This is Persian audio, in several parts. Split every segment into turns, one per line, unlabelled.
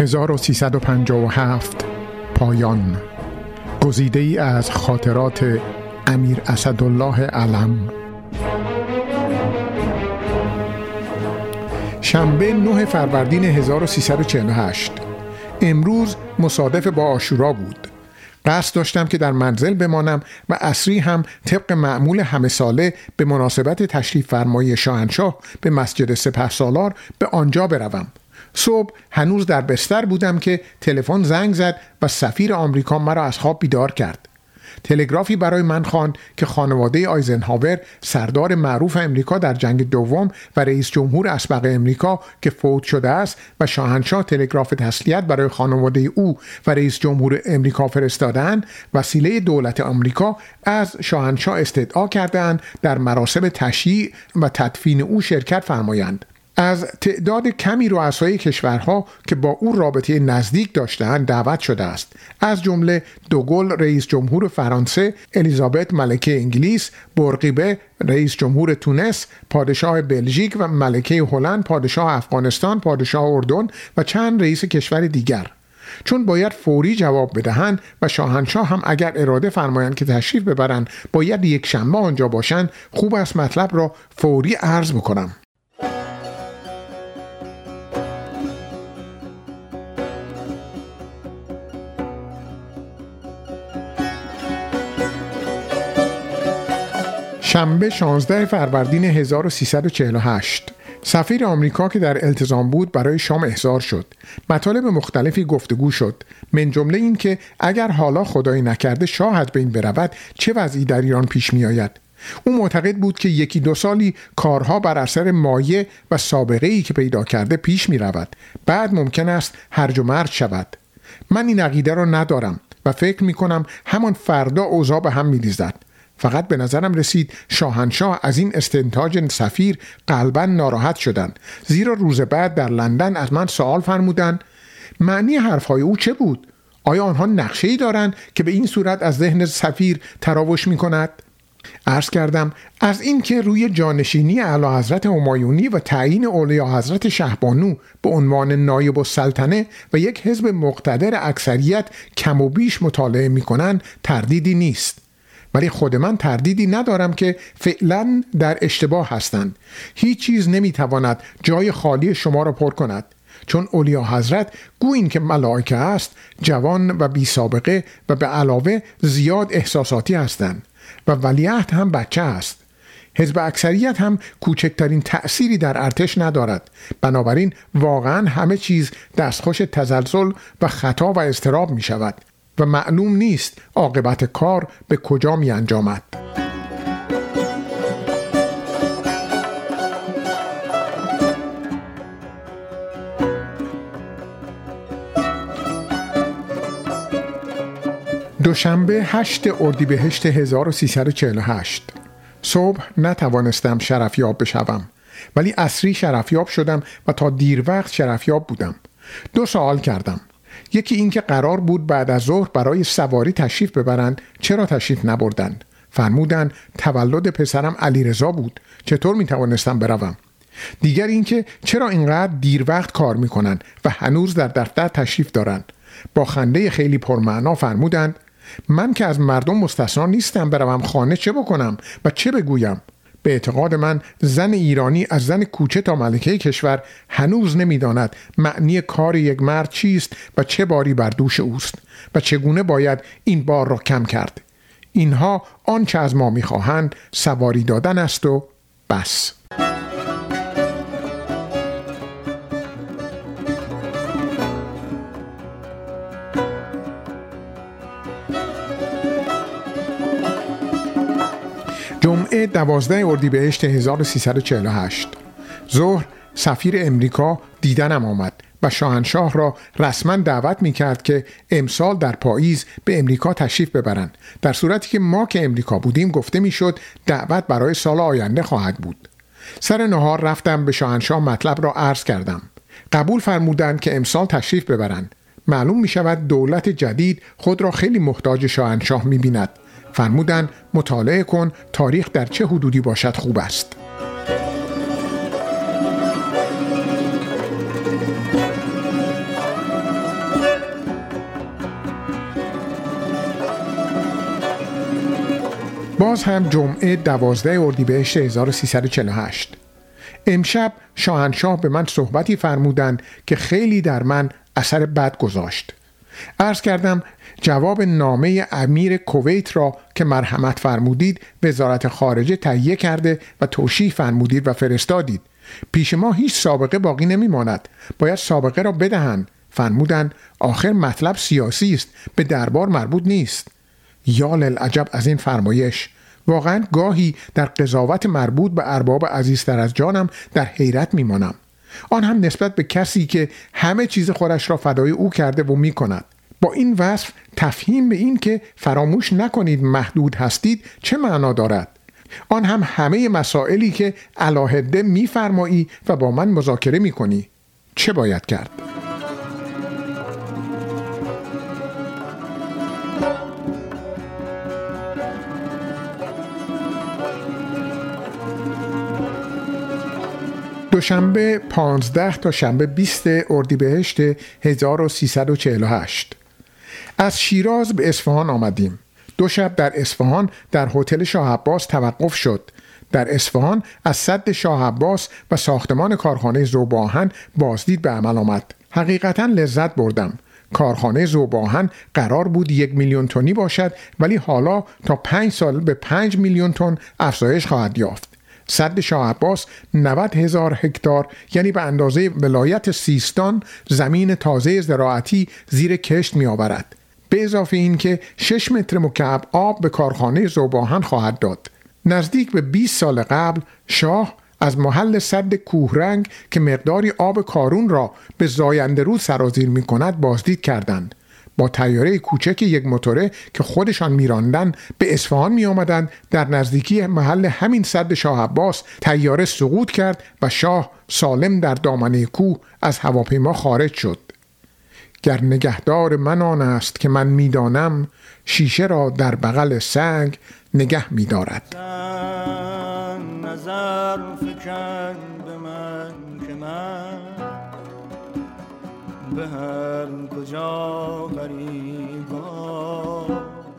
1357 پایان. گزیده ای از خاطرات امیر اسدالله علم. شنبه 9 فروردین 1348 امروز مصادف با آشورا بود. قصد داشتم که در منزل بمانم و اصری هم طبق معمول همه ساله به مناسبت تشریف فرمایی شاهنشاه به مسجد سپه سالار به آنجا بروم. صبح هنوز در بستر بودم که تلفن زنگ زد و سفیر آمریکا مرا از خواب بیدار کرد. تلگرافی برای من خواند که خانواده آیزنهاور سردار معروف امریکا در جنگ دوم و رئیس جمهور اسبق امریکا که فوت شده است و شاهنشاه تلگراف تسلیت برای خانواده او و رئیس جمهور امریکا فرستادن وسیله دولت آمریکا از شاهنشاه استدعا کردند در مراسم تشییع و تدفین او شرکت فرمایند. از تعداد کمی رؤسای کشورها که با او رابطه نزدیک داشتند دعوت شده است. از جمله دوگل رئیس جمهور فرانسه الیزابت ملکه انگلیس برقیبه رئیس جمهور تونس پادشاه بلژیک و ملکه هلند پادشاه افغانستان پادشاه اردن و چند رئیس کشور دیگر. چون باید فوری جواب بدهند و شاهنشاه هم اگر اراده فرمایند که تشریف ببرند باید یک شنبه آنجا باشند خوب است مطلب را فوری عرض بکنم. شنبه 16 فروردین 1348 سفیر آمریکا که در التزام بود برای شام احضار شد. مطالب مختلفی گفتگو شد. من جمله این که اگر حالا خدایی نکرده شاه از بین برود چه وضعی در ایران پیش می آید او معتقد بود که یکی دو سالی کارها بر اثر مایه و سابقه ای که پیدا کرده پیش می رود بعد ممکن است هرج و مرج شود. من این عقیده را ندارم و فکر می کنم همان فردا اوضاع به هم می ریزد فقط به نظرم رسید شاهنشاه از این استنتاج سفیر قلبا ناراحت شدند. زیرا روز بعد در لندن از من سوال فرمودند معنی حرفهای او چه بود؟ آیا آنها نقشه ای دارند که به این صورت از ذهن سفیر تراوش می کند؟ عرض کردم از اینکه روی جانشینی اعلی حضرت همایونی و تعیین اولیا حضرت شهبانو به عنوان نایب السلطنه و یک حزب مقتدر اکثریت کم و بیش مطالعه می کنند تردیدی نیست. ولی خود من تردیدی ندارم که فعلا در اشتباه هستند هیچ چیز نمی‌تواند جای خالی شما را پر کند. چون اولیا حضرت گویین که ملائکه است جوان و بی سابقه و به علاوه زیاد احساساتی هستند و ولیعهد هم بچه است. حزب اکثریت هم کوچکترین تأثیری در ارتش ندارد. بنابراین واقعا همه چیز دستخوش تزلزل و خطا و استراب می شود و معلوم نیست عاقبت کار به کجا می انجامد. دوشنبه 8 اردیبهشت 1348 صبح نتوانستم شرفیاب بشوم ولی اصری شرفیاب شدم و تا دیر وقت شرفیاب بودم. دو سوال کردم. یکی اینکه قرار بود بعد از ظهر برای سواری تشریف ببرند چرا تشریف نبردند؟ فرمودند تولد پسرم علیرضا بود. چطور می توانستم بروم؟ دیگر اینکه چرا اینقدر دیر وقت کار می‌کنن و هنوز در دفتر تشریف دارند؟ با خنده خیلی پرمعنا فرمودند من که از مردم مستثنا نیستم بروم خانه چه بکنم و چه بگویم؟ به اعتقاد من زن ایرانی از زن کوچه تا ملکه کشور هنوز نمی‌داند معنی کار یک مرد چیست و چه باری بر دوش اوست و چگونه باید این بار را کم کرد. اینها آنچه از ما می‌خواهند سواری دادن است و بس. جمعه دوازده اردیبهشت 1348 ظهر سفیر امریکا دیدنم آمد و شاهنشاه را رسما دعوت می کرد که امسال در پاییز به امریکا تشریف ببرند. در صورتی که ما که امریکا بودیم گفته می‌شد دعوت برای سال آینده خواهد بود. سر نهار رفتم به شاهنشاه مطلب را عرض کردم. قبول فرمودند که امسال تشریف ببرند. معلوم می شود دولت جدید خود را خیلی محتاج شاهنشاه می بیند فرمودند مطالعه کن تاریخ در چه حدودی باشد خوب است. باز هم جمعه 12 اردیبهشت 1348 امشب شاهنشاه به من صحبتی فرمودند که خیلی در من اثر بد گذاشت. عرض کردم جواب نامه امیر کویت را که مرحمت فرمودید وزارت خارجه تهیه کرده و توشیح فرمودید و فرستادید. پیش ما هیچ سابقه باقی نمیماند. باید سابقه را بدهند. فرمودند آخر مطلب سیاسی است. به دربار مربوط نیست. یا للعجب از این فرمایش. واقعا گاهی در قضاوت مربوط به ارباب عزیزتر از جانم در حیرت میمانم. آن هم نسبت به کسی که همه چیز خودش را فدای او کرده و می کند. با این وصف تفهیم به این که فراموش نکنید محدود هستید چه معنا دارد. آن هم همه مسائلی که علاهده میفرمایی و با من مذاکره می‌کنی. چه باید کرد؟ دوشنبه 15 تا شنبه 20 اردیبهشت 1348 از شیراز به اصفهان آمدیم. دو شب در اصفهان در هتل شاه عباس توقف شد. در اصفهان از صد شاه عباس و ساختمان کارخانه زوباهن بازدید به عمل آمد. حقیقتا لذت بردم. کارخانه زوباهن قرار بود یک میلیون تنی باشد ولی حالا تا پنج سال به پنج میلیون تن افزایش خواهد یافت. صد شاه عباس 90 هزار هکتار یعنی به اندازه ولایت سیستان زمین تازه زراعتی زیر کشت می آورد. به اضافه اینکه 6 متر مکعب آب به کارخانه زوباهن خواهد داد. نزدیک به 20 سال قبل شاه از محل صد کوهرنگ که مقداری آب کارون را به زاینده رود سرازیر می کند بازدید کردند. با تیاره کوچک یک موتوره که خودشان میراندن به اصفهان می آمدن در نزدیکی محل همین صد شاه عباس تیاره سقوط کرد و شاه سالم در دامنه کوه از هواپیما خارج شد گر نگهدار من آن است که من می‌دانم شیشه را در بغل سنگ نگه میدارد. نظر به من که من به هر کجا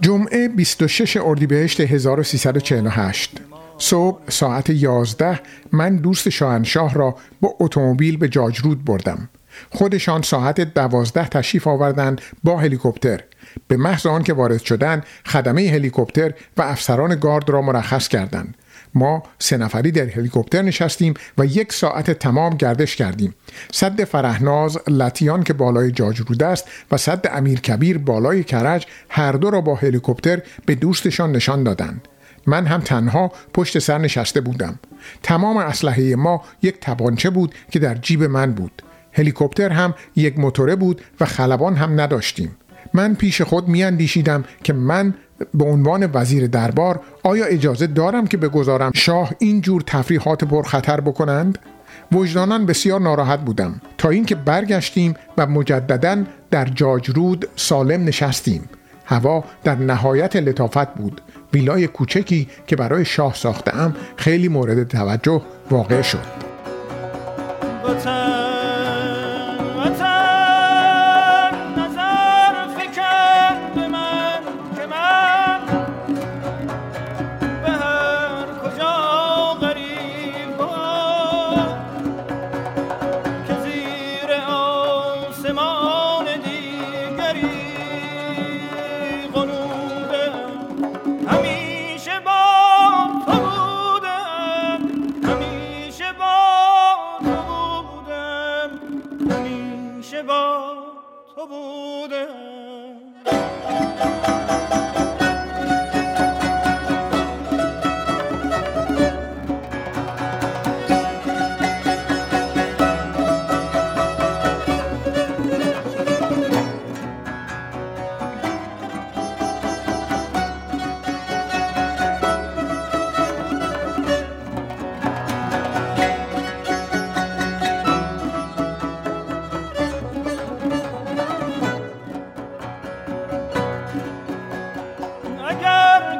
جمعه 26 اردیبهشت 1348 صبح ساعت 11 من دوست شاهنشاه را با اتومبیل به جاجرود بردم. خودشان ساعت دوازده تشریف آوردند با هلیکوپتر. به محض آن که وارد شدند خدمه هلیکوپتر و افسران گارد را مرخص کردند. ما سه نفری در هلیکوپتر نشستیم و یک ساعت تمام گردش کردیم. صد فرهناز لطیان که بالای جاجرود است و صد امیر کبیر بالای کرج هر دو را با هلیکوپتر به دوستشان نشان دادند. من هم تنها پشت سر نشسته بودم. تمام اسلحه ما یک تبانچه بود که در جیب من بود. هلیکوپتر هم یک موتوره بود و خلبان هم نداشتیم. من پیش خود میاندیشیدم که من به عنوان وزیر دربار آیا اجازه دارم که بگذارم شاه اینجور تفریحات پرخطر بکنند؟ وجدانان بسیار ناراحت بودم. تا اینکه برگشتیم و مجددا در جاجرود سالم نشستیم. هوا در نهایت لطافت بود. ویلای کوچکی که برای شاه ساختم خیلی مورد توجه واقع شد.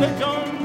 the John.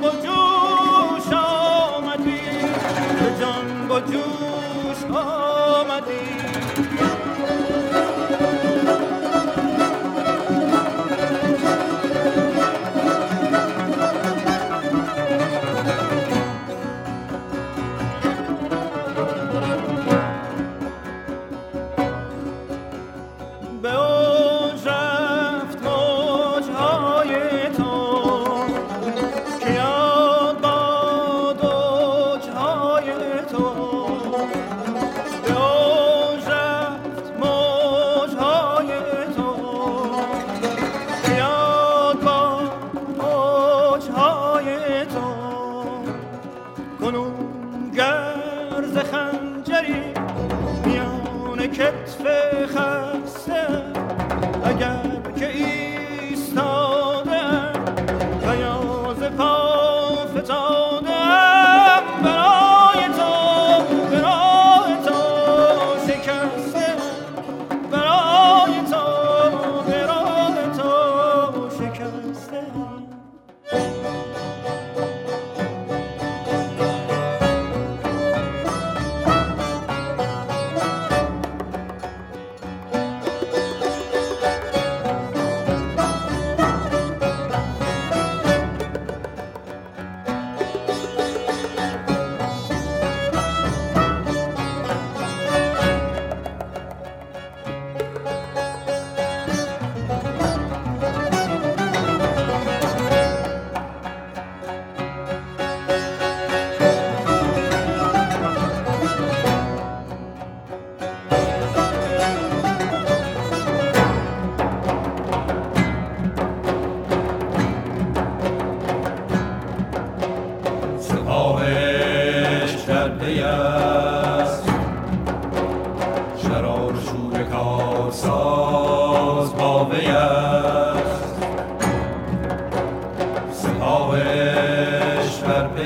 کتف خسته.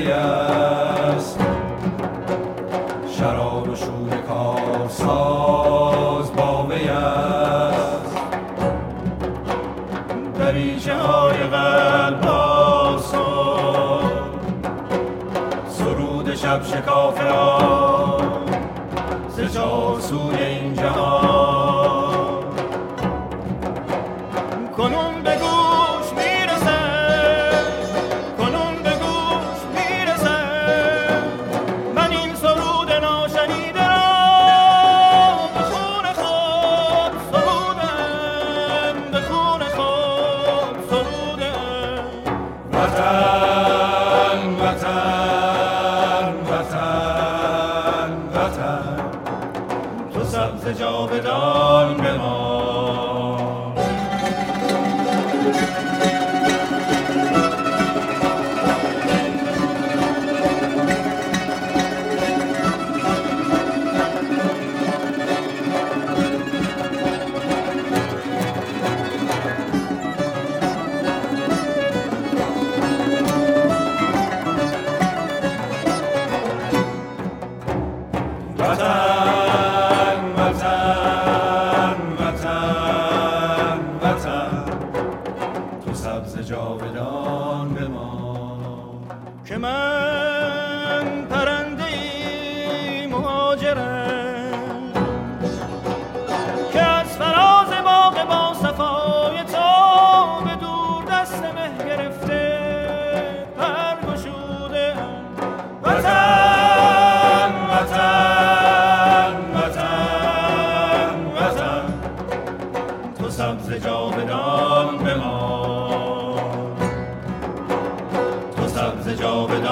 glórias. سبز جاودان بمان. که من سبز جاودان ما. تو سبز جاودان